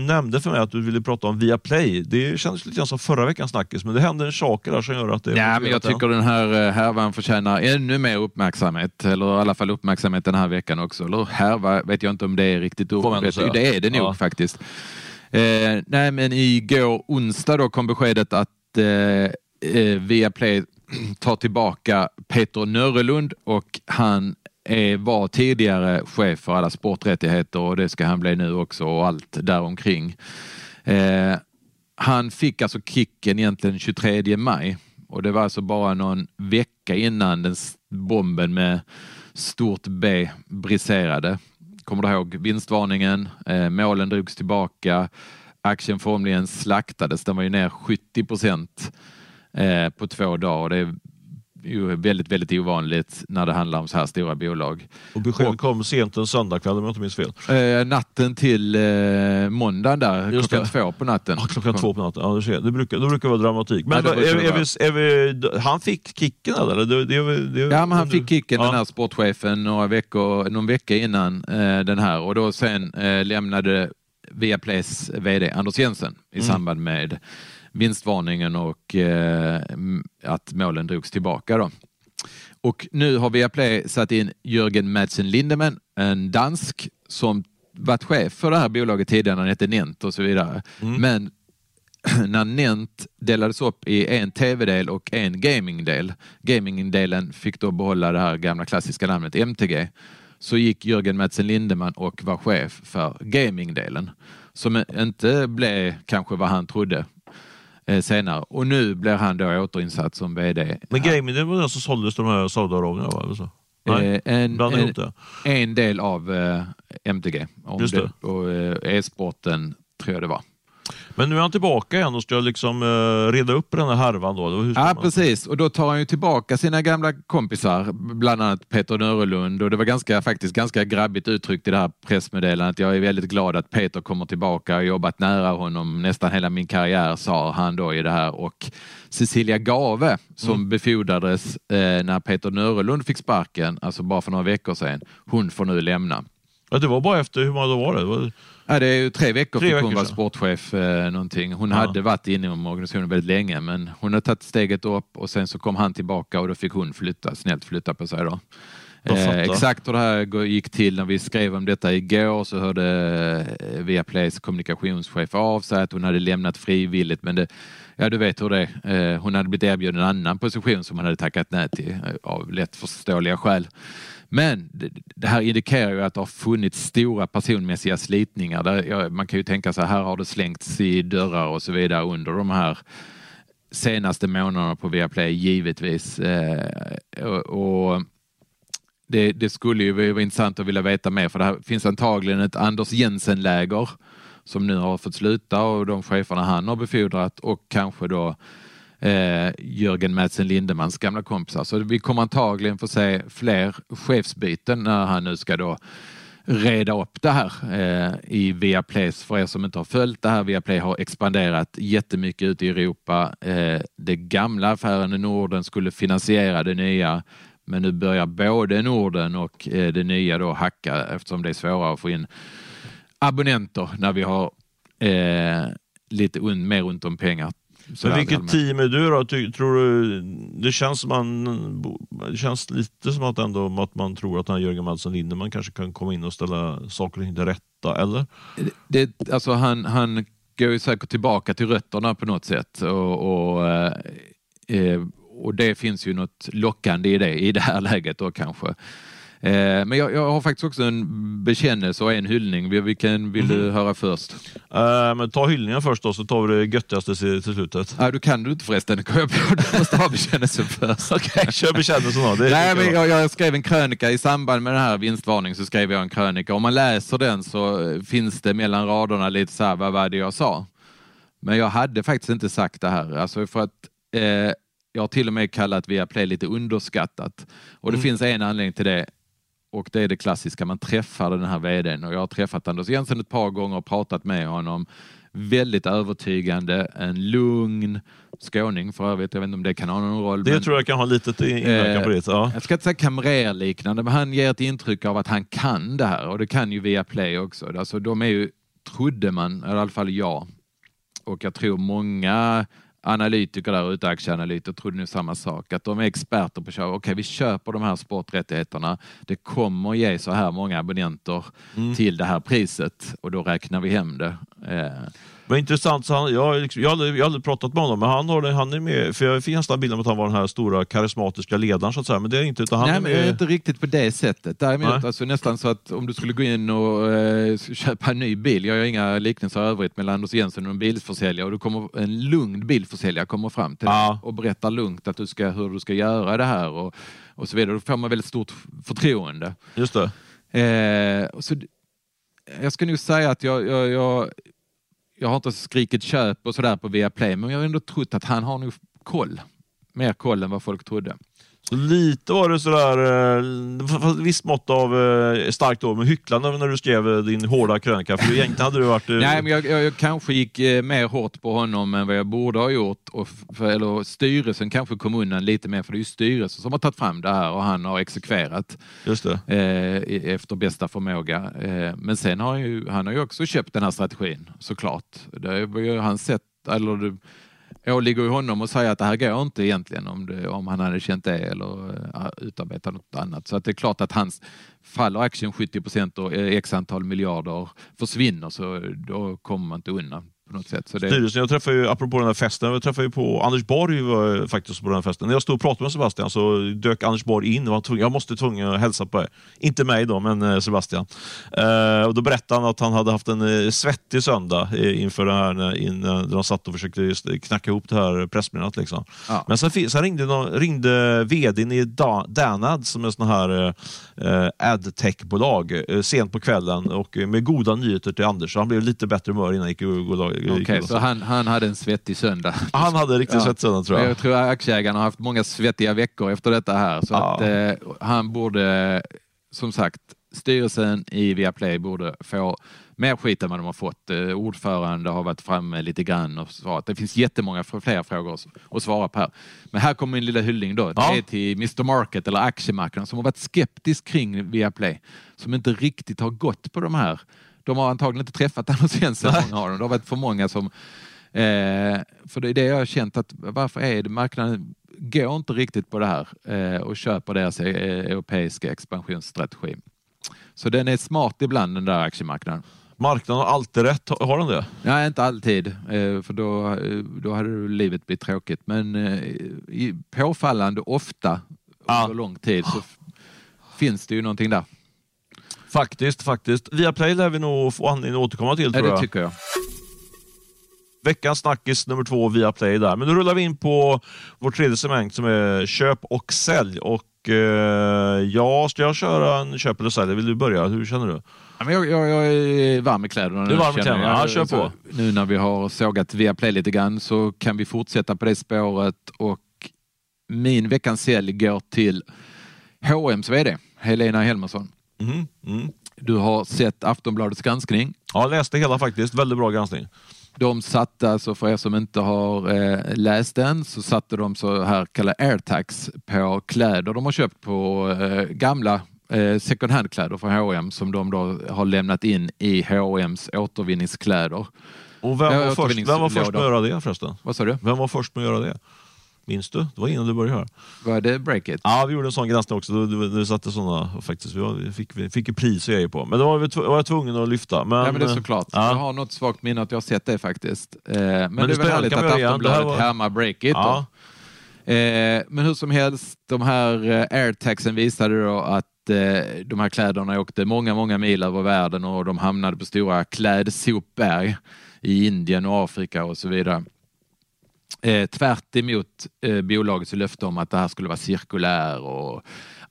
nämnde för mig att du ville prata om Viaplay. Det kändes lite grann som förra veckans snackis, men det händer saker där som gör att det... Ja, men jag tycker den här eh, härvan förtjänar ännu mer uppmärksamhet, eller i alla fall uppmärksamhet den här veckan också. Eller härva vet jag inte om det är riktigt ordet. Det är det nog ja. faktiskt. Eh, nej, men igår onsdag då kom beskedet att eh, eh Viaplay tar tillbaka Peter Nörrelund och han är, var tidigare chef för alla sporträttigheter och det ska han bli nu också och allt däromkring. Eh, han fick alltså kicken egentligen 23 maj och det var alltså bara någon vecka innan den bomben med stort B briserade. Kommer du ihåg vinstvarningen? Eh, målen drogs tillbaka. Aktien formligen slaktades. Den var ju ner 70 procent eh, på två dagar. Det är ju väldigt, väldigt ovanligt när det handlar om så här stora bolag. Och beskedet kom sent en söndagkväll om jag inte minns fel. Eh, natten till eh, måndagen där, Just klockan det. två på natten. Ja, klockan två på natten, ja, det, det brukar, då brukar det vara dramatik. Men ja, är, är, vi, är vi, han fick kicken eller? Det, det, det, ja, men han fick kicken ja. den här sportchefen några veckor, någon vecka innan eh, den här och då sen eh, lämnade Viaplays VD Anders Jensen i mm. samband med vinstvarningen och eh, att målen drogs tillbaka. Då. Och nu har Viaplay satt in Jörgen Madsen Lindemann, en dansk som varit chef för det här bolaget tidigare han hette Nent och så vidare. Mm. Men när Nent delades upp i en tv-del och en gamingdel, gamingdelen fick då behålla det här gamla klassiska namnet MTG, så gick Jörgen Madsen Lindemann och var chef för gamingdelen som inte blev kanske vad han trodde eh, senare. Och nu blir han då återinsatt som VD. Men gaming, det var den som såldes till de här Saudiarabien va? Nej, eh, en, en, en, del av eh, MTG. Just det. det. Och eh, e-sporten tror jag det var. Men nu är han tillbaka igen och ska liksom uh, reda upp den här härvan. Då. ja, man... precis. Och då tar han ju tillbaka sina gamla kompisar, bland annat Peter Nörelund. Och det var ganska, faktiskt ganska grabbigt uttryckt i det här pressmeddelandet. Jag är väldigt glad att Peter kommer tillbaka. Jag har jobbat nära honom nästan hela min karriär, sa han då i det här. Och Cecilia Gave som mm. befordrades eh, när Peter Nörelund fick sparken, alltså bara för några veckor sedan, hon får nu lämna. Ja, det var bara efter, hur många dagar var det? det var... Ja, det är ju tre veckor tre fick hon vara sportchef. Eh, någonting. Hon ja. hade varit inom organisationen väldigt länge men hon har tagit steget upp och sen så kom han tillbaka och då fick hon flytta, snällt flytta på sig. Då. Eh, exakt hur det här gick till när vi skrev om detta igår så hörde eh, Viaplays kommunikationschef av sig att hon hade lämnat frivilligt men det, ja du vet hur det är. Eh, hon hade blivit erbjuden en annan position som hon hade tackat nej till eh, av lätt förståeliga skäl. Men det här indikerar ju att det har funnits stora personmässiga slitningar. Där, man kan ju tänka sig här har det slängts i dörrar och så vidare under de här senaste månaderna på Viaplay givetvis. Eh, och det, det, skulle ju vara intressant att vilja veta mer för det här finns antagligen ett Anders Jensen-läger som nu har fått sluta och de cheferna han har befordrat och kanske då eh, Jörgen Madsen Lindemans gamla kompisar. Så vi kommer antagligen få se fler chefsbyten när han nu ska då reda upp det här eh, i Viaplay. För er som inte har följt det här, Viaplay har expanderat jättemycket ute i Europa. Eh, det gamla affären i Norden skulle finansiera det nya, men nu börjar både Norden och eh, det nya då hacka eftersom det är svårare att få in abonnenter när vi har eh, lite un, mer ont om pengar men vilket team är du då? Tror du, det, känns man, det känns lite som att, ändå, att man tror att här Jörgen Mattsson Lindeman kanske kan komma in och ställa saker och ting till rätta, eller? Det, alltså han, han går ju säkert tillbaka till rötterna på något sätt. Och, och, eh, eh och det finns ju något lockande i det i det här läget då kanske. Eh, men jag, jag, har faktiskt också en bekännelse och en hyllning. Vilken vill mm. du mhm. höra först? Uh, men ta hyllningen först då, så tar vi det göttigaste till, till slutet. Ja, du kan du inte förresten. Kom jag på. Du måste ha bekännelsen först. Okej, okay, kör bekännelsen då. Nej, men jag, jag, skrev en krönika i samband med den här vinstvarningen. Så skrev jag en krönika. Om man läser den så finns det mellan raderna lite så här, vad var det jag sa? Men jag hade faktiskt inte sagt det här. Alltså för att eh, jag har till och med kallat Viaplay lite underskattat. Och det mm. finns en anledning till det och det är det klassiska, man träffar den här vdn och jag har träffat Anders Jensen ett par gånger och pratat med honom. Väldigt övertygande, en lugn skåning för övrigt. Jag vet inte om det kan ha någon roll. Det men, tror jag kan ha lite inverkan på det. Ja. Jag ska inte säga kamrerliknande, men han ger ett intryck av att han kan det här och det kan ju via Play också. Alltså, de är ju, trodde man, i alla fall jag, och jag tror många analytiker där ute, aktieanalytiker, trodde nu samma sak. Att de är experter på att köpa. Okej, okay, vi köper de här sporträttigheterna. Det kommer ge så här många abonnenter mm. till det här priset och då räknar vi hem det. Eh, men intressant, så han, jag, liksom, jag, har aldrig, jag har aldrig pratat med honom, men han, har, han är med, för jag fick nästan bilden av att han var den här stora karismatiska ledaren, så att säga. men det är inte. Utan han Nej, är men med... inte riktigt på det sättet. Däremot alltså, nästan så att om du skulle gå in och eh, köpa en ny bil, jag gör inga liknelser övrigt mellan Anders Jensen och en bilförsäljare, och du kommer, en lugn bilförsäljare kommer fram till ja. och berättar lugnt att du ska, hur du ska göra det här och, och så vidare. Då får man väldigt stort förtroende. Just det. Eh, så, jag ska nog säga att jag, jag, jag jag har inte skrikit köp och sådär på Viaplay, men jag har ändå trott att han har nog koll. Mer koll än vad folk trodde. Så lite var det sådär, eh, visst mått av eh, starkt ord, men hycklande när du skrev eh, din hårda krönika. För egentligen hade du varit... Eh... Nej, men jag, jag, jag, kanske gick eh, mer hårt på honom än vad jag borde ha gjort. Och för, eller styrelsen kanske kom undan lite mer, för det är ju styrelsen som har tagit fram det här och han har exekverat Just det. Eh, efter bästa förmåga. men sen har han ju, han har ju också köpt den här strategin, såklart. Det har ju han sett, eller åligger ju honom att säga att det här går inte egentligen om, det, om han hade känt det eller eh, utarbetat något annat. Så att det är klart att hans faller aktien 70 procent och x antal miljarder försvinner så då kommer man inte undan på något sätt. Så det... Styrelsen, jag träffade ju, apropå den här festen, jag träffade ju på Anders Borg var faktiskt på den här festen. När jag stod och pratade med Sebastian så dök Anders Borg in och var tvungen, jag måste tvungen att hälsa på er. Inte mig då, men eh, Sebastian. Uh, och då berättade han att han hade haft en uh, svettig söndag inför det här, in, när de satt och försökte knacka ihop det här pressmeddelandet. Liksom. Ja. Men sen, sen ringde, någon, ringde vdn i da, Danad, som är sån här uh, adtech-bolag, sent på kvällen och med goda nyheter till Anders. Så han blev lite bättre humör innan han gick och, Okej, okay, så han, han hade en svettig söndag? Han hade en riktigt ja. svettig söndag tror jag. Jag tror att aktieägarna har haft många svettiga veckor efter detta här. Så ja. att, eh, han borde, som sagt, styrelsen i Viaplay borde få mer skit än vad de har fått. Eh, ordförande har varit framme lite grann och svarat. Det finns jättemånga fler frågor att svara på här. Men här kommer min lilla hyllning då. Ja. Det är till Mr Market eller aktiemarknaden som har varit skeptisk kring Viaplay. Som inte riktigt har gått på de här de har antagligen inte träffat Anders Svensson, många av dem. Det har varit för många som... Eh, för det är det jag har känt att varför är det marknaden går inte riktigt på det här eh, och köper deras e europeiska expansionsstrategi. Så den är smart ibland den där aktiemarknaden. Marknaden har alltid rätt, har den det? Nej, inte alltid, eh, för då, då hade livet blivit tråkigt. Men eh, påfallande ofta under ja. lång tid så finns det ju någonting där. Faktiskt, faktiskt. Viaplay lär vi nog få anledning att återkomma till. Ja, tror det tycker jag. Veckans snackis nummer två via Play där. Men nu rullar vi in på vår tredje segment som är köp och sälj. Och eh, ja, ska jag köra en köp eller sälj? Vill du börja? Hur känner du? jag, jag, jag är varm i kläderna. Du är varm i kläderna? Ja, kör på. Nu när vi har sågat Viaplay lite grann så kan vi fortsätta på det spåret och min veckans sälj går till H&M's VD Helena Helmersson. Mm, mm. du har sett Aftonbladets granskning. Ja, jag läste hela faktiskt. Väldigt bra granskning. De satte, alltså för er som inte har eh, läst den, så satte de så här kallade airtags på kläder de har köpt på eh, gamla eh, second hand-kläder från H&M som de då har lämnat in i H&M's återvinningskläder. Och vem var, först, vem var först med att göra det förresten? Vad sa du? Vem var först med att göra det? Minns du? Det var innan du började här. Var det Breakit? Ja, vi gjorde en sån granskning också. Du satte såna, faktiskt, vi, var, vi, fick, vi fick ju pris och grejer på. Men då var, vi, var jag tvungen att lyfta. Men, Ja, men det är såklart. Ja. Jag har något svagt minne att jag har sett det faktiskt. Eh, men, det är väl härligt att. Det Aftonbladet var- härmar Breakit. Ja. Eh, men hur som helst, de här eh, airtagsen visade då att de här kläderna åkte många, många mil över världen och de hamnade på stora klädsopberg i Indien och Afrika och så vidare. Eh, tvärt emot eh, bolagets löfte om att det här skulle vara cirkulär och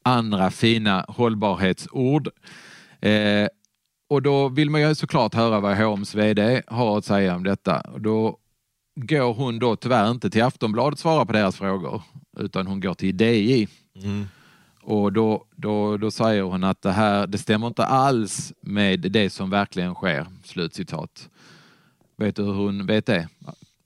andra fina hållbarhetsord. Eh, och då vill man ju såklart höra vad H&M's VD har att säga om detta. Och då går hon då tyvärr inte till Aftonbladet och svarar på deras frågor, utan hon går till DI. Mm. Och då, då, då säger hon att det här, det stämmer inte alls med det som verkligen sker. Slutcitat. Vet du hur hon vet det?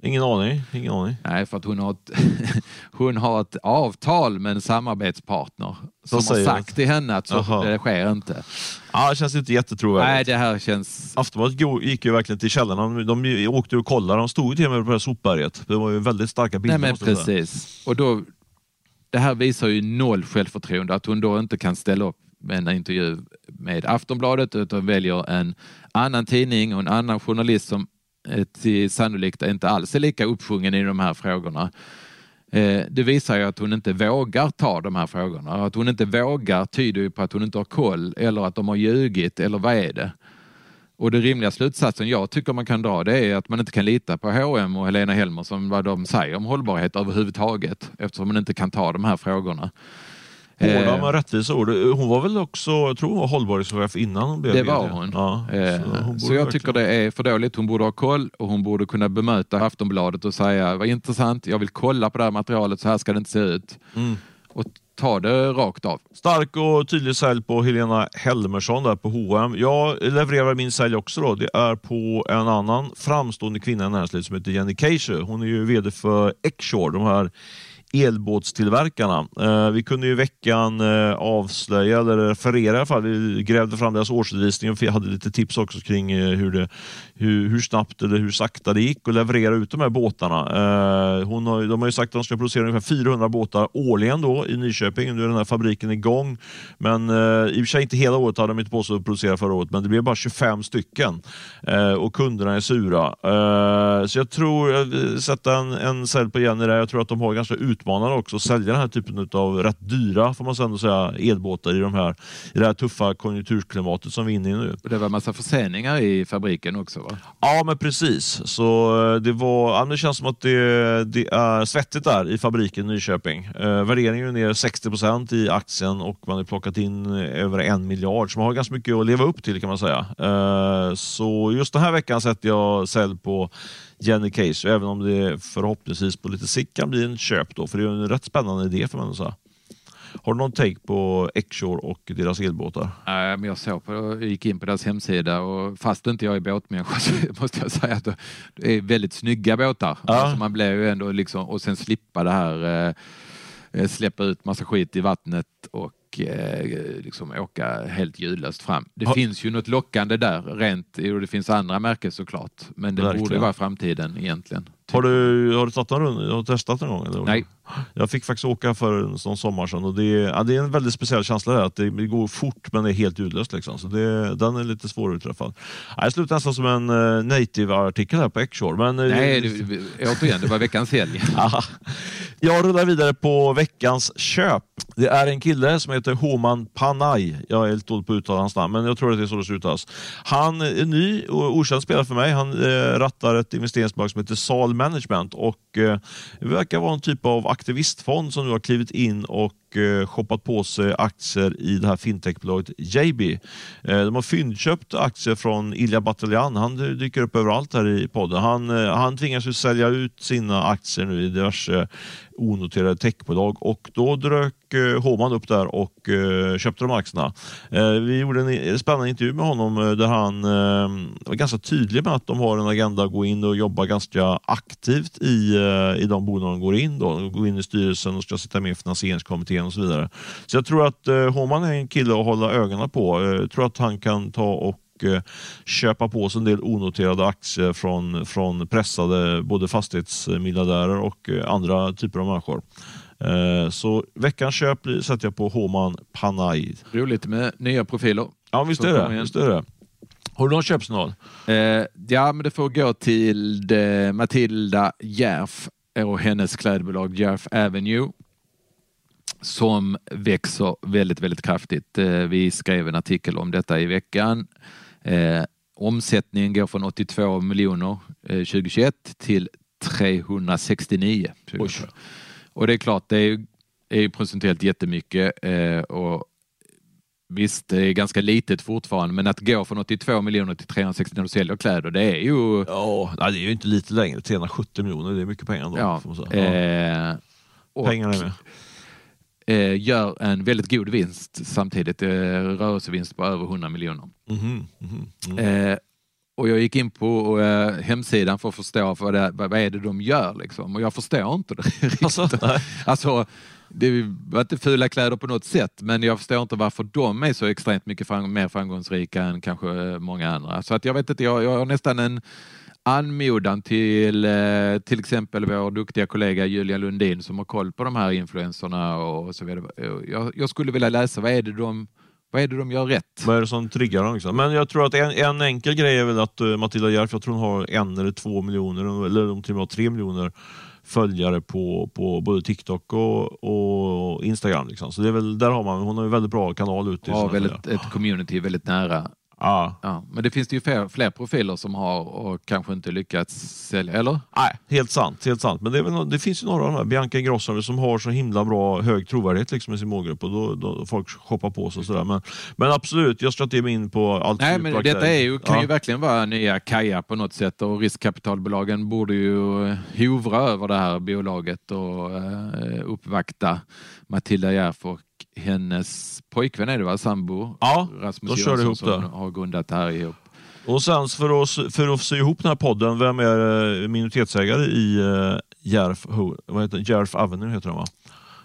Ingen aning. Ingen aning. Nej, för att hon har ett, hon har ett avtal med en samarbetspartner som har sagt till henne att så, det sker inte. Ja, det känns inte jättetrovärdigt. Nej, det här känns... Aftonbladet gick ju verkligen till källan. De, de åkte och kollade. De stod ju till och med på det här sopberget. Det var ju väldigt starka bilder. Nej, men precis. Och då, det här visar ju noll självförtroende att hon då inte kan ställa upp med en intervju med Aftonbladet utan väljer en annan tidning och en annan journalist som Eh, till sannolikt inte alls är lika uppsjungen i de här frågorna. Eh, det visar ju att hon inte vågar ta de här frågorna. Att hon inte vågar tyder ju på att hon inte har koll eller att de har ljugit eller vad är det? Och den rimliga slutsatsen jag tycker man kan dra det är att man inte kan lita på H&M och Helena Helmersson, vad de säger om hållbarhet överhuvudtaget eftersom man inte kan ta de här frågorna. Hårda Eh, men rättvisa ord. Hon var väl också, jag tror hon var hållbarhetschef innan hon blev Det var hon. Ja, Eh, så hon Så, jag tycker det är för dåligt. Hon borde ha koll och hon borde kunna bemöta Aftonbladet och säga vad intressant, jag vill kolla på det här materialet, så här ska det inte se ut. Mm. Och ta det rakt av. Stark och tydlig sälj på Helena Helmersson där på H&M. Jag levererar min sälj också. Då. Det är på en annan framstående kvinna i näringslivet som heter Jenny Keische. Hon är ju VD för Exshore, de här elbåtstillverkarna. Eh, vi kunde ju i veckan eh, avslöja, eller referera i alla fall, vi grävde fram deras årsredovisning och hade lite tips också kring eh, hur, det, hur, hur snabbt eller hur sakta det gick att leverera ut de här båtarna. Eh, hon har, de har ju sagt att de ska producera ungefär 400 båtar årligen då i Nyköping. Nu är den här fabriken igång. Men eh, i och för sig inte hela året hade de inte på sig att producera förra året, men det blev bara 25 stycken. Eh, och kunderna är sura. Så jag tror, jag sätta en, en sälj på Jenny där. Jag tror att de har ganska utmanande också att sälja den här typen av rätt dyra, får man ändå säga, elbåtar i, de här, i det här tuffa konjunkturklimatet som vi är inne i nu. Och det var en massa förseningar i fabriken också va? Ja, men precis. Så eh, det, var, ja, det känns som att det, det är svettigt där i fabriken i Nyköping. Eh, värderingen är ner 60 procent i aktien och man har plockat in eh, över en miljard. Så man har ganska mycket att leva upp till kan man säga. Eh, så just den här veckan sätter jag sälj på Jenny Case, även om det förhoppningsvis på lite sikt kan bli en köp då, för det är en rätt spännande idé får man säga. Har du någon take på Exshore och deras elbåtar? Nej, men jag såg på, jag gick in på deras hemsida och fast inte jag är båtmänniska så måste jag säga att det är väldigt snygga båtar. Ja. Alltså man blir ju ändå liksom, och sen slippa det här, eh, släppa ut massa skit i vattnet och eh, liksom åka helt ljudlöst fram. Det Ha- finns ju något lockande där, rent, och det finns andra märken såklart. Men det borde Verkligen. vara framtiden egentligen. Har du, har du tagit en runda? Har du testat en gång? Eller? Nej. Jag fick faktiskt åka för en sån sommar sedan och det, är- ja, det är en väldigt speciell känsla där, att det går fort men det är helt ljudlöst. Liksom. Så det, den är lite svårutträffad. Ja, jag slutar nästan som en uh, native-artikel här på Exshore. Men, eh, Nej, det, återigen, det var veckans helg. Jag rullar vidare på veckans köp. Det är en kille som heter Homan Panay. Jag är lite dålig på att uttala hans namn, men jag tror att det är så det uttalas. Han är ny och okänd spelare för mig. Han eh, rattar ett investeringsbolag som heter Sal Management och det verkar vara en typ av aktivistfond som nu har klivit in och eh, shoppat på sig aktier i det här fintechbolaget JB. Eh, de har fyndköpt aktier från Ilja Batljan. Han dyker upp överallt här i podden. Han, eh, han tvingas ju sälja ut sina aktier nu i diverse onoterade techbolag och då drök eh, Håman upp där och eh, köpte de aktierna. Eh, vi gjorde en spännande intervju med honom där han var ganska tydlig med att de har en agenda att gå in och jobba ganska aktivt i, i de bolag de går in. Då. De går in i styrelsen och ska sitta med i finansieringskommittén och så vidare. Så jag tror att Håman är en kille att hålla ögonen på. Jag tror att han kan ta och köpa på sig en del onoterade aktier från, från pressade både fastighetsmiljardärer och eh, andra typer av människor. Eh, så veckans köp sätter jag på Homan Panay. Roligt med nya profiler. Ja, visst är, det, visst är det. Har du någon köpsignal? Eh, ja, men det får gå till Matilda Järf och hennes klädbolag Järf Avenue som växer väldigt, väldigt kraftigt. Vi skrev en artikel om detta i veckan. Eh, omsättningen går från 82 miljoner eh, 2021 till 369. Och det är klart, det är, är procentuellt jättemycket eh, och Visst, det är ganska litet fortfarande, men att gå från 82 miljoner till 360 när du säljer kläder, det är ju... Ja, det är ju inte lite längre. 370 miljoner, det är mycket pengar ändå. Ja, ja. Eh, Pengarna är med eh, gör en väldigt god vinst samtidigt. Eh, rörelsevinst på över 100 miljoner. Mm mm -hmm. Eh, och jag gick in på eh, hemsidan för att förstå vad, det, vad, vad är det de gör liksom. Och jag förstår inte det riktigt. Alltså, alltså, det var inte fula kläder på något sätt, men jag förstår inte varför de är så extremt mycket fram mer framgångsrika än kanske många andra. Så att jag vet inte, jag, jag har nästan en anmodan till eh, till exempel vår duktiga kollega Julia Lundin som har koll på de här influenserna och så vidare. Jag, jag skulle vilja läsa, vad är det de vad är det de gör rätt? Vad är det som triggar dem? Liksom? Men jag tror att en, en enkel grej är väl att uh, Matilda Järf, jag tror hon har en eller två miljoner, eller om till och med tre miljoner följare på, på både TikTok och, och Instagram. Liksom. Så det är väl, där har man, hon har en väldigt bra kanal ute. Ja, väldigt, ett community väldigt nära Ja. ja. Men det finns det ju fler, fler, profiler som har och kanske inte lyckats sälja, eller? Nej, helt sant. Helt sant. Men det, väl, det finns ju några av de här, Bianca Ingrosso som har så himla bra hög trovärdighet liksom, i sin målgrupp och då, då folk shoppar på sig och sådär. Men, men absolut, jag ska inte ge mig in på allt. Nej, men detta är ju, kan ja. ju verkligen vara nya Kaja på något sätt och riskkapitalbolagen borde ju hovra över det här bolaget och uh, uppvakta Matilda Järf och hennes pojkvän är det va, sambo? Ja, Rasmus då kör ihop det. har grundat det här ihop. Och sen för att, för att sy ihop den här podden, vem är eh, minoritetsägare i uh, Järf, vad heter Järf Avenue? Heter den, va?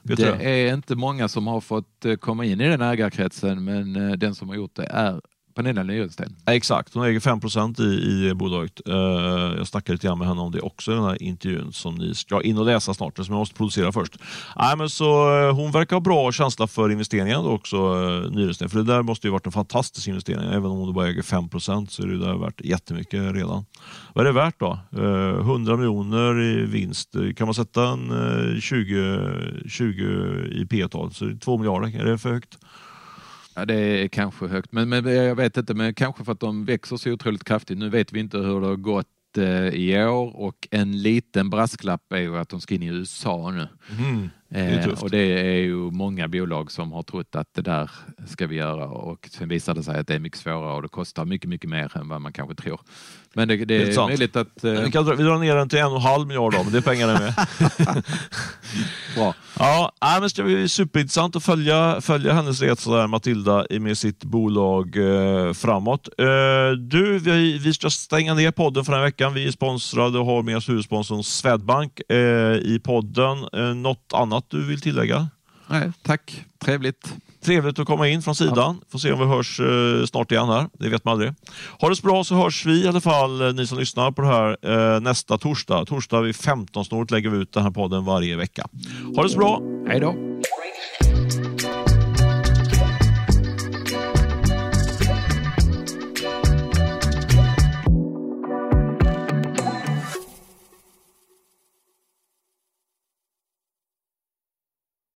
Vet det är inte många som har fått eh, komma in i den ägarkretsen men den som har gjort det är Pernilla Nyrensten. Exakt, hon äger 5 i, i bolaget. Uh, jag snackade lite grann med henne om det också i den här intervjun som ni ska in och läsa snart, som jag måste producera först. Nej, men så, uh, hon verkar ha bra känsla för investeringar också, eh, uh, Nyrensten. För det där måste ju varit en fantastisk investering. Även om hon bara äger 5% så är det där värt jättemycket redan. Vad är det värt då? Uh, 100 miljoner i vinst. Kan man sätta en 20, 20 i P-tal så är det 2 miljarder. Är det för högt? Ja, det är kanske högt, men, men jag vet inte, men kanske för att de växer så otroligt kraftigt. Nu vet vi inte hur det har gått eh, i år och en liten brasklapp är ju att de ska in i USA nu. Mm. Det eh, och det är ju många bolag som har trott att det där ska vi göra och sen visar det sig att det är mycket svårare och det kostar mycket, mycket mer än vad man kanske tror. Men det, det, det är, är möjligt att... Eh... Vi, dra, vi drar ner den till en och en halv miljard då, men det är pengarna med. Bra. Ja, men det bli superintressant att följa, följa hennes resa där, Matilda med sitt bolag eh, framåt. Eh, du, vi, vi ska stänga ner podden för den här veckan. Vi är sponsrade och har med oss huvudsponsorn Swedbank eh, i podden. Eh, något annat du vill tillägga? Nej, tack. Trevligt. Trevligt att komma in från sidan. Får se om vi hörs eh, snart igen här. Det vet man aldrig. Ha det så bra så hörs vi i alla fall, eh, ni som lyssnar på det här, eh, nästa torsdag. Torsdag vid 15 snåret lägger vi ut den här podden varje vecka. Ha det så bra. Hej då.